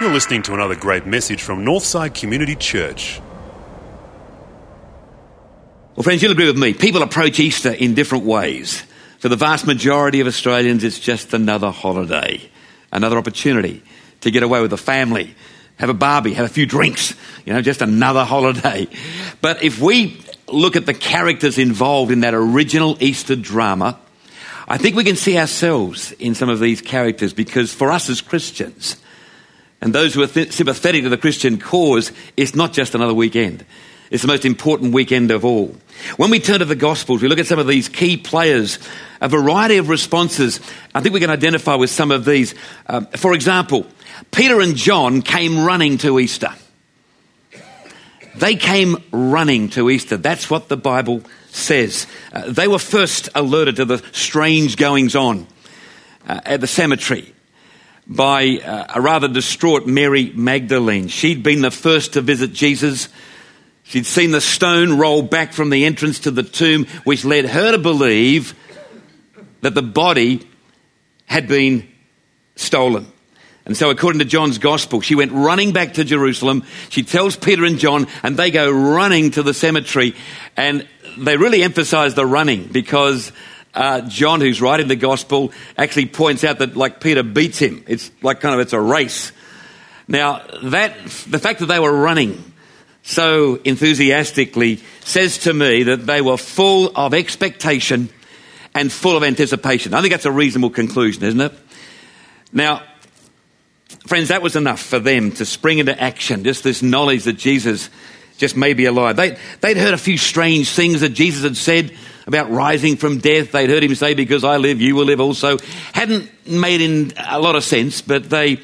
You're listening to another great message from Northside Community Church. Well, friends, you'll agree with me. People approach Easter in different ways. For the vast majority of Australians, it's just another holiday, another opportunity to get away with the family, have a barbie, have a few drinks, you know, just another holiday. But if we look at the characters involved in that original Easter drama, I think we can see ourselves in some of these characters because for us as Christians, and those who are th- sympathetic to the Christian cause, it's not just another weekend. It's the most important weekend of all. When we turn to the Gospels, we look at some of these key players, a variety of responses. I think we can identify with some of these. Um, for example, Peter and John came running to Easter. They came running to Easter. That's what the Bible says. Uh, they were first alerted to the strange goings on uh, at the cemetery by uh, a rather distraught Mary Magdalene. She'd been the first to visit Jesus. She'd seen the stone roll back from the entrance to the tomb, which led her to believe that the body had been stolen. And so, according to John's gospel, she went running back to Jerusalem. She tells Peter and John, and they go running to the cemetery. And they really emphasize the running because uh, John, who's writing the gospel, actually points out that, like, Peter beats him. It's like kind of it's a race. Now, that the fact that they were running so enthusiastically says to me that they were full of expectation and full of anticipation. I think that's a reasonable conclusion, isn't it? Now, Friends, that was enough for them to spring into action, just this knowledge that Jesus just may be alive. They, they'd heard a few strange things that Jesus had said about rising from death. They'd heard him say, Because I live, you will live also. Hadn't made in a lot of sense, but they,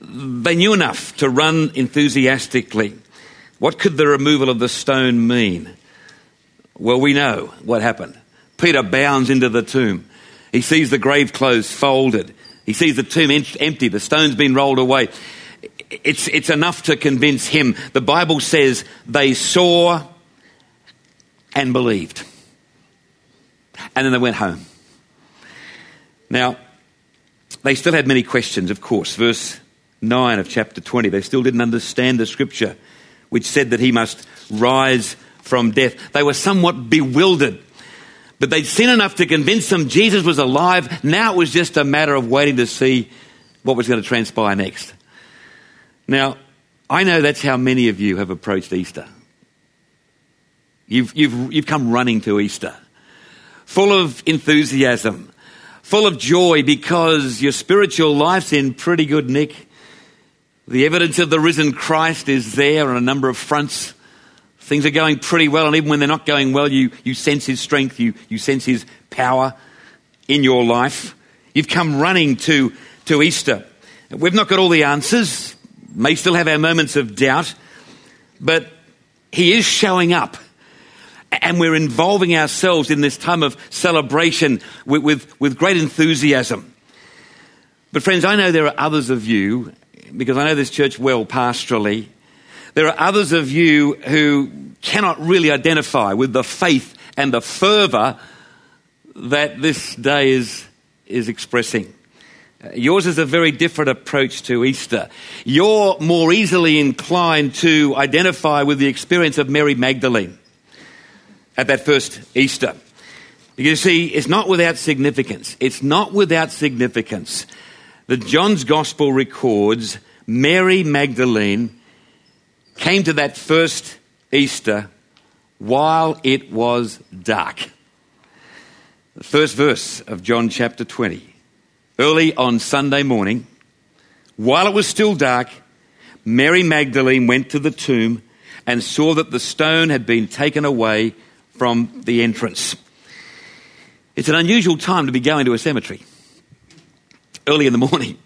they knew enough to run enthusiastically. What could the removal of the stone mean? Well, we know what happened. Peter bounds into the tomb. He sees the grave clothes folded. He sees the tomb empty, the stone's been rolled away. It's, it's enough to convince him. The Bible says they saw and believed. And then they went home. Now, they still had many questions, of course. Verse 9 of chapter 20, they still didn't understand the scripture which said that he must rise from death. They were somewhat bewildered but they'd seen enough to convince them Jesus was alive. Now it was just a matter of waiting to see what was going to transpire next. Now, I know that's how many of you have approached Easter. You've, you've, you've come running to Easter, full of enthusiasm, full of joy because your spiritual life's in pretty good nick. The evidence of the risen Christ is there on a number of fronts. Things are going pretty well, and even when they're not going well, you, you sense His strength, you, you sense His power in your life. You've come running to, to Easter. We've not got all the answers, may still have our moments of doubt, but He is showing up. And we're involving ourselves in this time of celebration with, with, with great enthusiasm. But, friends, I know there are others of you, because I know this church well pastorally, there are others of you who cannot really identify with the faith and the fervour that this day is, is expressing. Uh, yours is a very different approach to Easter. You're more easily inclined to identify with the experience of Mary Magdalene at that first Easter. You see, it's not without significance. It's not without significance that John's Gospel records Mary Magdalene came to that first Easter while it was dark. The first verse of John chapter 20. Early on Sunday morning, while it was still dark, Mary Magdalene went to the tomb and saw that the stone had been taken away from the entrance. It's an unusual time to be going to a cemetery early in the morning.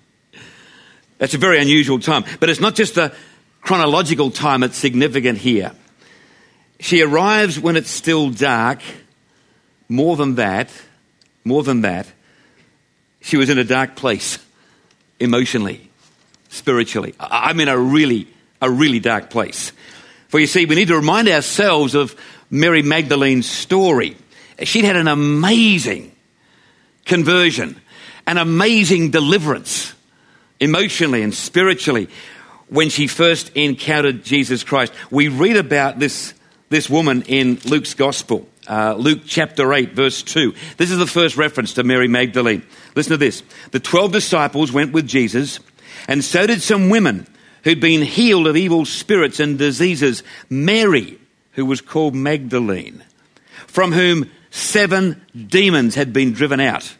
That's a very unusual time. But it's not just the chronological time, it's significant here. She arrives when it's still dark. More than that, more than that, she was in a dark place emotionally, spiritually. I'm in a really, a really dark place. For you see, we need to remind ourselves of Mary Magdalene's story. She'd had an amazing conversion, an amazing deliverance, emotionally and spiritually, when she first encountered Jesus Christ. We read about this, this woman in Luke's Gospel, uh, Luke chapter 8, verse 2. This is the first reference to Mary Magdalene. Listen to this. The 12 disciples went with Jesus, and so did some women who'd been healed of evil spirits and diseases. Mary, who was called Magdalene, from whom seven demons had been driven out.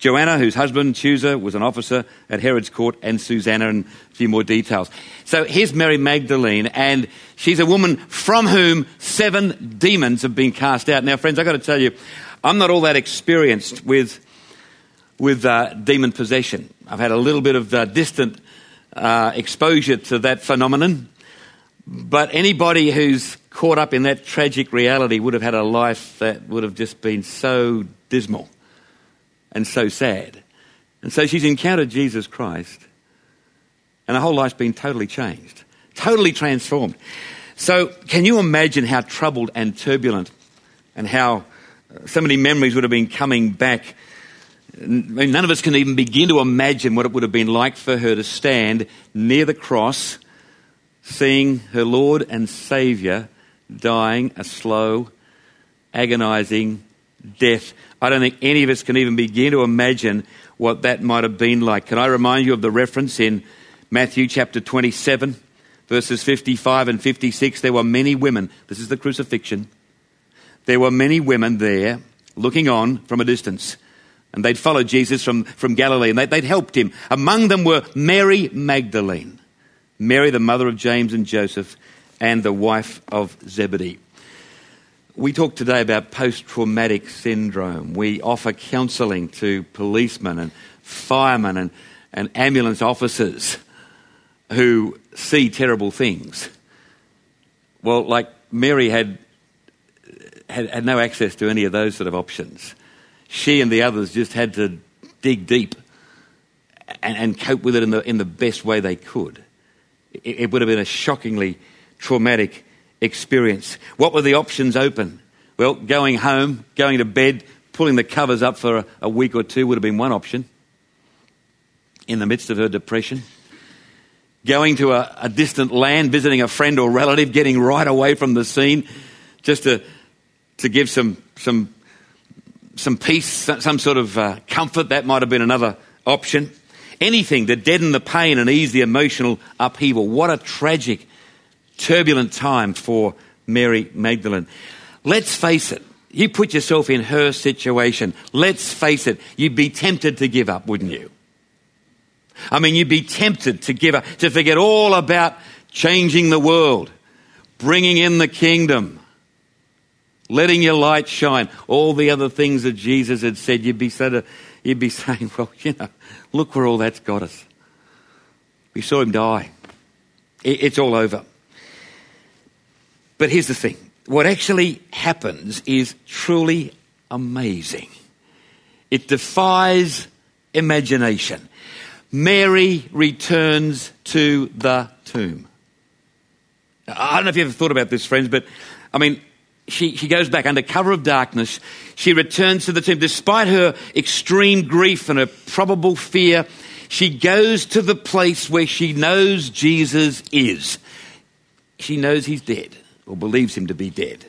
Joanna, whose husband, Chuza, was an officer at Herod's court, and Susanna, and a few more details. So here's Mary Magdalene, and she's a woman from whom seven demons have been cast out. Now, friends, I've got to tell you, I'm not all that experienced with, with uh, demon possession. I've had a little bit of uh, distant uh, exposure to that phenomenon, but anybody who's caught up in that tragic reality would have had a life that would have just been so dismal and so sad. And so she's encountered Jesus Christ, and her whole life's been totally changed, totally transformed. So, can you imagine how troubled and turbulent and how uh, so many memories would have been coming back? I mean, none of us can even begin to imagine what it would have been like for her to stand near the cross, seeing her Lord and Saviour dying a slow, agonizing death. I don't think any of us can even begin to imagine what that might have been like. Can I remind you of the reference in Matthew chapter 27, verses 55 and 56? There were many women. This is the crucifixion. There were many women there looking on from a distance. And they'd followed Jesus from, from Galilee and they, they'd helped him. Among them were Mary Magdalene, Mary, the mother of James and Joseph, and the wife of Zebedee. We talk today about post traumatic syndrome. We offer counselling to policemen and firemen and, and ambulance officers who see terrible things. Well, like Mary had, had, had no access to any of those sort of options. She and the others just had to dig deep and, and cope with it in the, in the best way they could. It, it would have been a shockingly traumatic experience. What were the options open? Well, going home, going to bed, pulling the covers up for a, a week or two would have been one option in the midst of her depression. Going to a, a distant land, visiting a friend or relative, getting right away from the scene just to, to give some, some, some peace, some sort of uh, comfort, that might have been another option. Anything to deaden the pain and ease the emotional upheaval. What a tragic turbulent time for Mary Magdalene. Let's face it, you put yourself in her situation. Let's face it, you'd be tempted to give up, wouldn't you? I mean, you'd be tempted to give up, to forget all about changing the world, bringing in the kingdom, letting your light shine, all the other things that Jesus had said. You'd be, sort of, you'd be saying, well, you know, look where all that's got us. We saw him die. It's all over. But here's the thing what actually happens is truly amazing. It defies imagination. Mary returns to the tomb. I don't know if you ever thought about this, friends, but I mean, she, she goes back under cover of darkness. She returns to the tomb. Despite her extreme grief and her probable fear, she goes to the place where she knows Jesus is. She knows he's dead or believes him to be dead.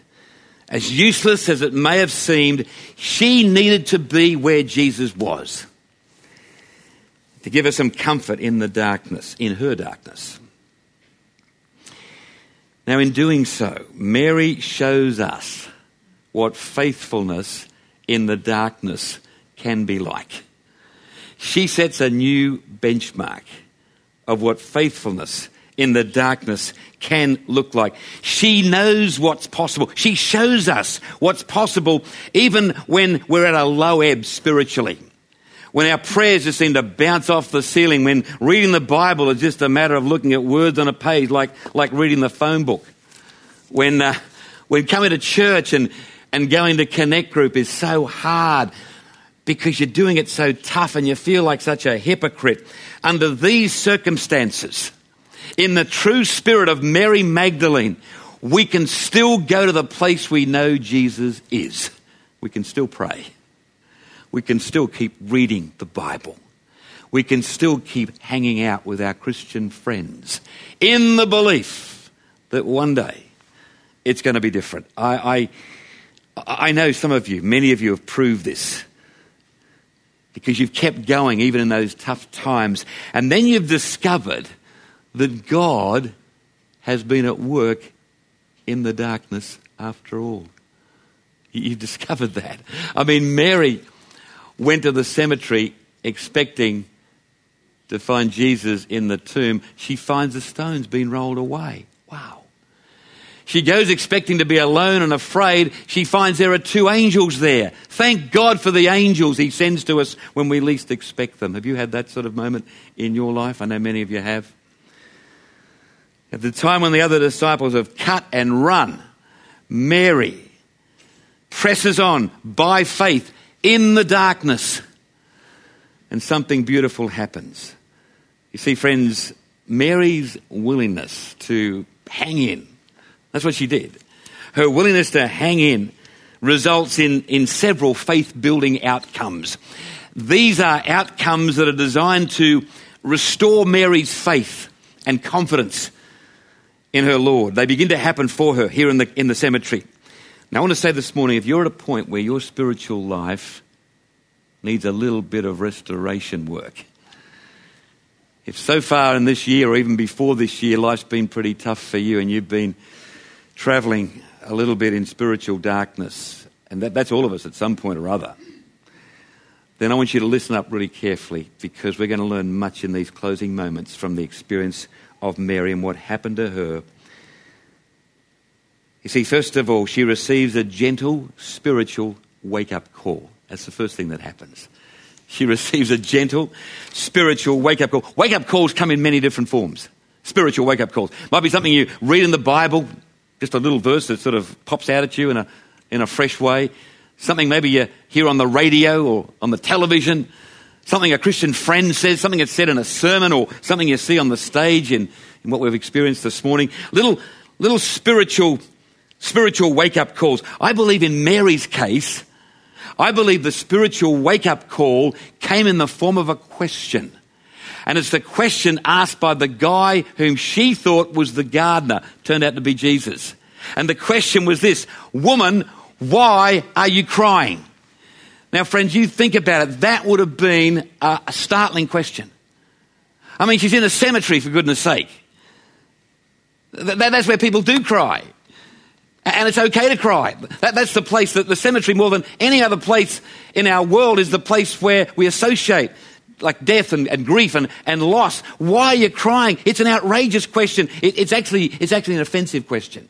As useless as it may have seemed, she needed to be where Jesus was to give her some comfort in the darkness, in her darkness. Now, in doing so, Mary shows us what faithfulness in the darkness can be like. She sets a new benchmark of what faithfulness in the darkness can look like. She knows what's possible. She shows us what's possible even when we're at a low ebb spiritually. When our prayers just seem to bounce off the ceiling, when reading the Bible is just a matter of looking at words on a page like, like reading the phone book. When, uh, when coming to church and, and going to connect group is so hard because you're doing it so tough and you feel like such a hypocrite. Under these circumstances, in the true spirit of Mary Magdalene, we can still go to the place we know Jesus is. We can still pray. we can still keep reading the Bible. We can still keep hanging out with our Christian friends in the belief that one day it's going to be different. I, I, I know some of you, many of you have proved this because you've kept going even in those tough times. And then you've discovered that God has been at work in the darkness after all. You've discovered that. I mean, Mary went to the cemetery expecting to find Jesus in the tomb. She finds the stones being rolled away. Wow. She goes expecting to be alone and afraid. She finds there are two angels there. Thank God for the angels he sends to us when we least expect them. Have you had that sort of moment in your life? I know many of you have. At the time when the other disciples have cut and run, Mary presses on by faith in the darkness, and something beautiful happens. You see, friends, Mary's willingness to hang in, that's what she did. Her willingness to hang in results in, in several faith building outcomes. These are outcomes that are designed to restore Mary's faith and confidence in her Lord. They begin to happen for her here in the, in the cemetery. Now, I want to say this morning if you're at a point where your spiritual life needs a little bit of restoration work, if so far in this year or even before this year life's been pretty tough for you and you've been traveling a little bit in spiritual darkness, and that, that's all of us at some point or other, then I want you to listen up really carefully because we're going to learn much in these closing moments from the experience of Mary and what happened to her. You see, first of all, she receives a gentle spiritual wake up call. That's the first thing that happens. She receives a gentle spiritual wake up call. Wake up calls come in many different forms. Spiritual wake up calls. Might be something you read in the Bible, just a little verse that sort of pops out at you in a, in a fresh way. Something maybe you hear on the radio or on the television something a Christian friend says, something that's said in a sermon, or something you see on the stage in, in what we've experienced this morning. Little, little spiritual, spiritual wake up calls. I believe in Mary's case, I believe the spiritual wake up call came in the form of a question. And it's the question asked by the guy whom she thought was the gardener, turned out to be Jesus. And the question was this Woman, why are you crying? Now, friends, you think about it, that would have been a, startling question. I mean, she's in a cemetery, for goodness sake. That's where people do cry. And it's okay to cry. That's the place that the cemetery, more than any other place in our world, is the place where we associate like death and, and grief and, and loss. Why are you crying? It's an outrageous question. It, it's, actually, it's actually an offensive question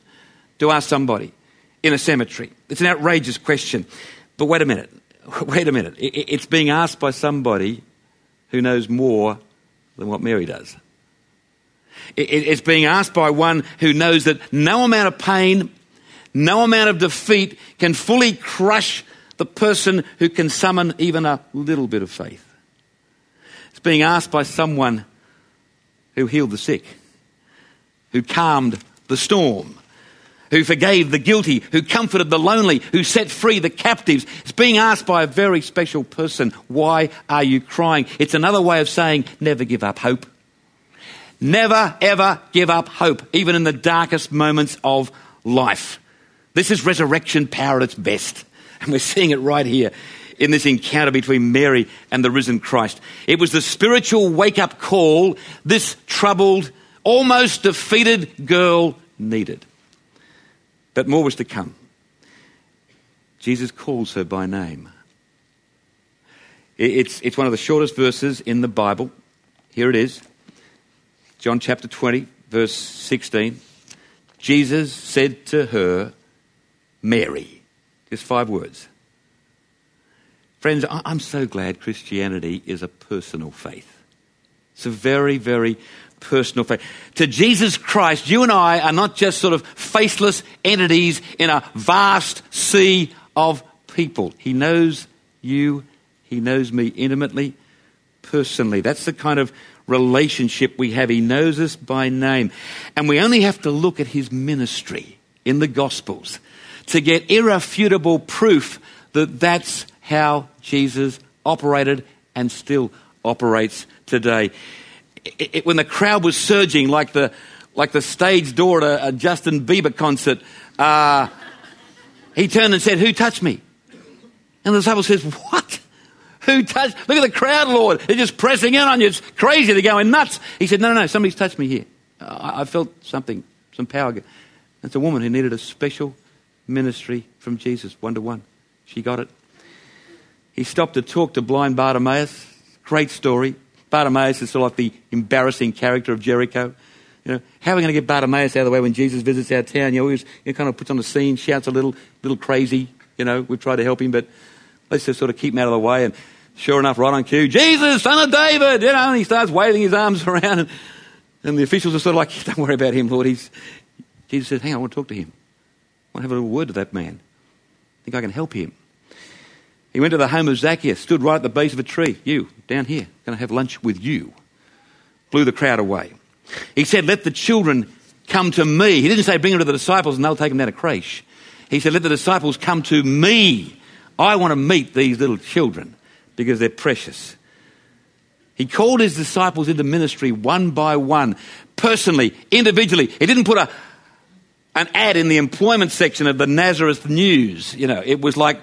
to ask somebody in a cemetery. It's an outrageous question. But wait a minute. wait a minute, it's being asked by somebody who knows more than what Mary does. It's being asked by one who knows that no amount of pain, no amount of defeat can fully crush the person who can summon even a little bit of faith. It's being asked by someone who healed the sick, who calmed the storm, who forgave the guilty, who comforted the lonely, who set free the captives. It's being asked by a very special person, why are you crying? It's another way of saying, never give up hope. Never, ever give up hope, even in the darkest moments of life. This is resurrection power at its best. And we're seeing it right here in this encounter between Mary and the risen Christ. It was the spiritual wake up call this troubled, almost defeated girl needed. But more was to come. Jesus calls her by name. It's, it's one of the shortest verses in the Bible. Here it is John chapter 20, verse 16. Jesus said to her, Mary. Just five words. Friends, I'm so glad Christianity is a personal faith. It's a very, very personal faith. To Jesus Christ, you and I are not just sort of faceless entities in a vast sea of people. He knows you, He knows me intimately, personally. That's the kind of relationship we have. He knows us by name. And we only have to look at His ministry in the Gospels to get irrefutable proof that that's how Jesus operated and still operates today. It, it, when the crowd was surging like the, like the stage door at a, a Justin Bieber concert, uh, he turned and said, Who touched me? And the disciple says, What? Who touched? Look at the crowd, Lord. They're just pressing in on you. It's crazy. They're going nuts. He said, No, no, no. Somebody's touched me here. I, I felt something, some power. It's a woman who needed a special ministry from Jesus, one to one. She got it. He stopped to talk to blind Bartimaeus. Great story. Bartimaeus is sort of like the embarrassing character of Jericho. You know, how are we going to get Bartimaeus out of the way when Jesus visits our town? You know, he, he kind of puts on the scene, shouts a little, little crazy. You know, we've tried to help him, but let's just sort of keep him out of the way. And sure enough, right on cue, Jesus, son of David, you know, and he starts waving his arms around. And, and the officials are sort of like, don't worry about him, Lord. He's, Jesus says, hang on, I want to talk to him. I want to have a little word to that man. I think I can help him. He went to the home of Zacchaeus, stood right at the base of a tree. You, down here, going to have lunch with you. Blew the crowd away. He said, Let the children come to me. He didn't say, Bring them to the disciples and they'll take them down a creche. He said, Let the disciples come to me. I want to meet these little children because they're precious. He called his disciples into ministry one by one, personally, individually. He didn't put a, an ad in the employment section of the Nazareth News. You know, it was like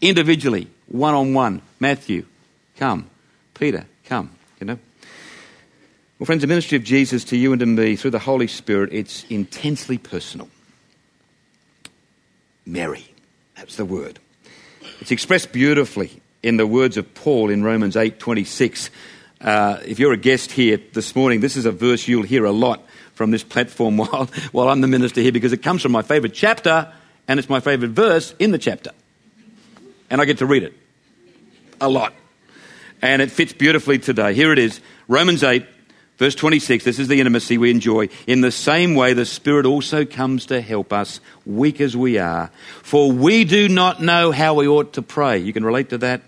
individually, one on one. Matthew, come. Peter, come. You know. Well, friends, the ministry of Jesus to you and to me through the Holy Spirit, it's intensely personal. Mary, that's the word. It's expressed beautifully in the words of Paul in Romans 8 26. Uh, if you're a guest here this morning, this is a verse you'll hear a lot from this platform while, while I'm the minister here because it comes from my favourite chapter and it's my favourite verse in the chapter. And I get to read it a lot. And it fits beautifully today. Here it is Romans 8, verse 26. This is the intimacy we enjoy. In the same way, the Spirit also comes to help us, weak as we are. For we do not know how we ought to pray. You can relate to that?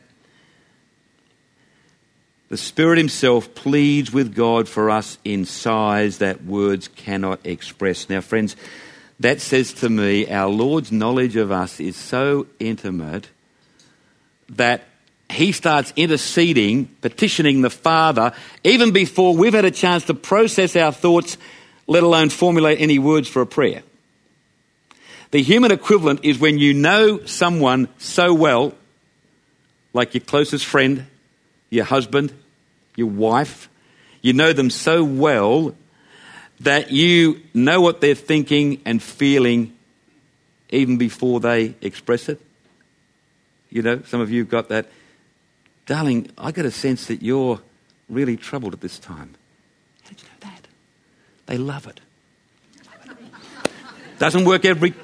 The Spirit Himself pleads with God for us in sighs that words cannot express. Now, friends, that says to me our Lord's knowledge of us is so intimate that He starts interceding, petitioning the Father, even before we've had a chance to process our thoughts, let alone formulate any words for a prayer. The human equivalent is when you know someone so well, like your closest friend, your husband, your wife. You know them so well that you know what they're thinking and feeling even before they express it. You know, some of you have got that. Darling, I get a sense that you're really troubled at this time. How did you know that? They love it. Doesn't work every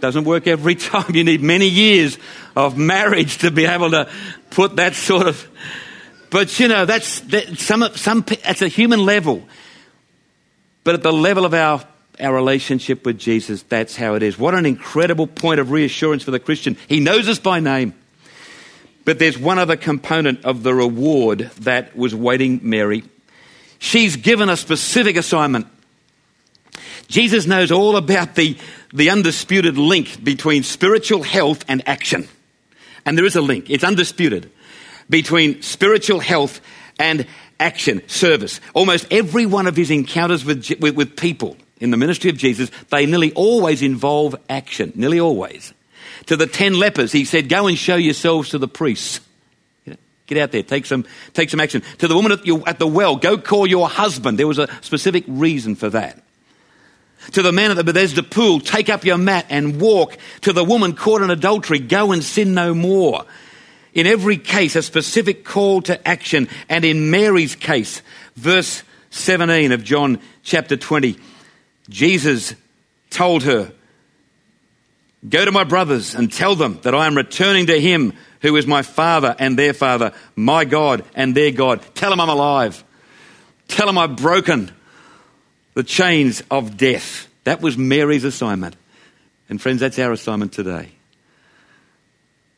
doesn't work every time. You need many years of marriage to be able to put that sort of but you know, that's that, some, some, at a human level. But at the level of our, our relationship with Jesus, that's how it is. What an incredible point of reassurance for the Christian. He knows us by name. But there's one other component of the reward that was waiting Mary. She's given a specific assignment. Jesus knows all about the, the undisputed link between spiritual health and action. And there is a link, it's undisputed between spiritual health and action, service. Almost every one of his encounters with, with, with, people in the ministry of Jesus, they nearly always involve action, nearly always. To the ten lepers, he said, Go and show yourselves to the priests. get out there, take some, take some action. To the woman at, your, at the well, go call your husband. There was a specific reason for that. To the man at the Bethesda pool, take up your mat and walk. To the woman caught in adultery, go and sin no more. In every case, a specific call to action. And in Mary's case, verse 17 of John chapter 20, Jesus told her, Go to my brothers and tell them that I am returning to him who is my father and their father, my God and their God. Tell them I'm alive. Tell them I've broken the chains of death. That was Mary's assignment. And friends, that's our assignment today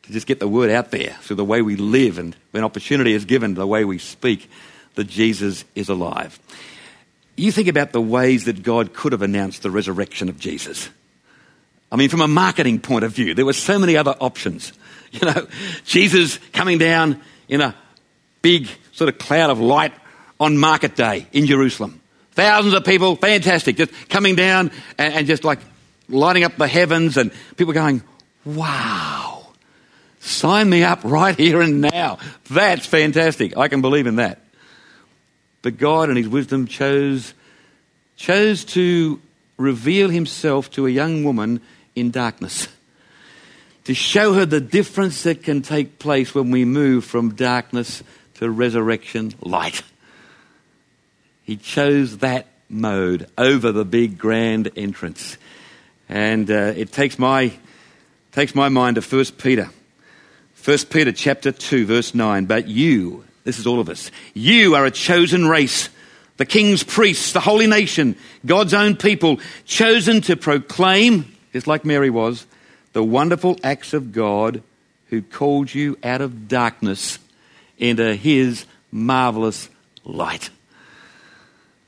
to just get the word out there through the way we live and when opportunity is given, the way we speak, that Jesus is alive. You think about the ways that God could have announced the resurrection of Jesus. I mean, from a marketing point of view, there were so many other options. You know, Jesus coming down in a big sort of cloud of light on market day in Jerusalem. Thousands of people, fantastic, just coming down and, and just like lighting up the heavens, and people going, wow, sign me up right here and now. That's fantastic. I can believe in that. But God, in His wisdom, chose, chose to reveal Himself to a young woman in darkness to show her the difference that can take place when we move from darkness to resurrection light. He chose that mode over the big grand entrance. And uh, it takes my, takes my mind to 1 Peter. 1 Peter chapter 2 verse 9. But you, this is all of us, you are a chosen race, the king's priests, the holy nation, God's own people, chosen to proclaim, just like Mary was, the wonderful acts of God who called you out of darkness into his marvelous light.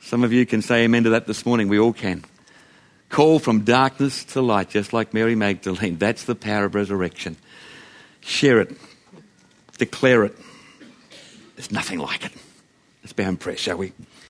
Some of you can say amen to that this morning. We all can. Call from darkness to light, just like Mary Magdalene. That's the power of resurrection. Share it. Declare it. There's nothing like it. Let's bow in prayer, shall we?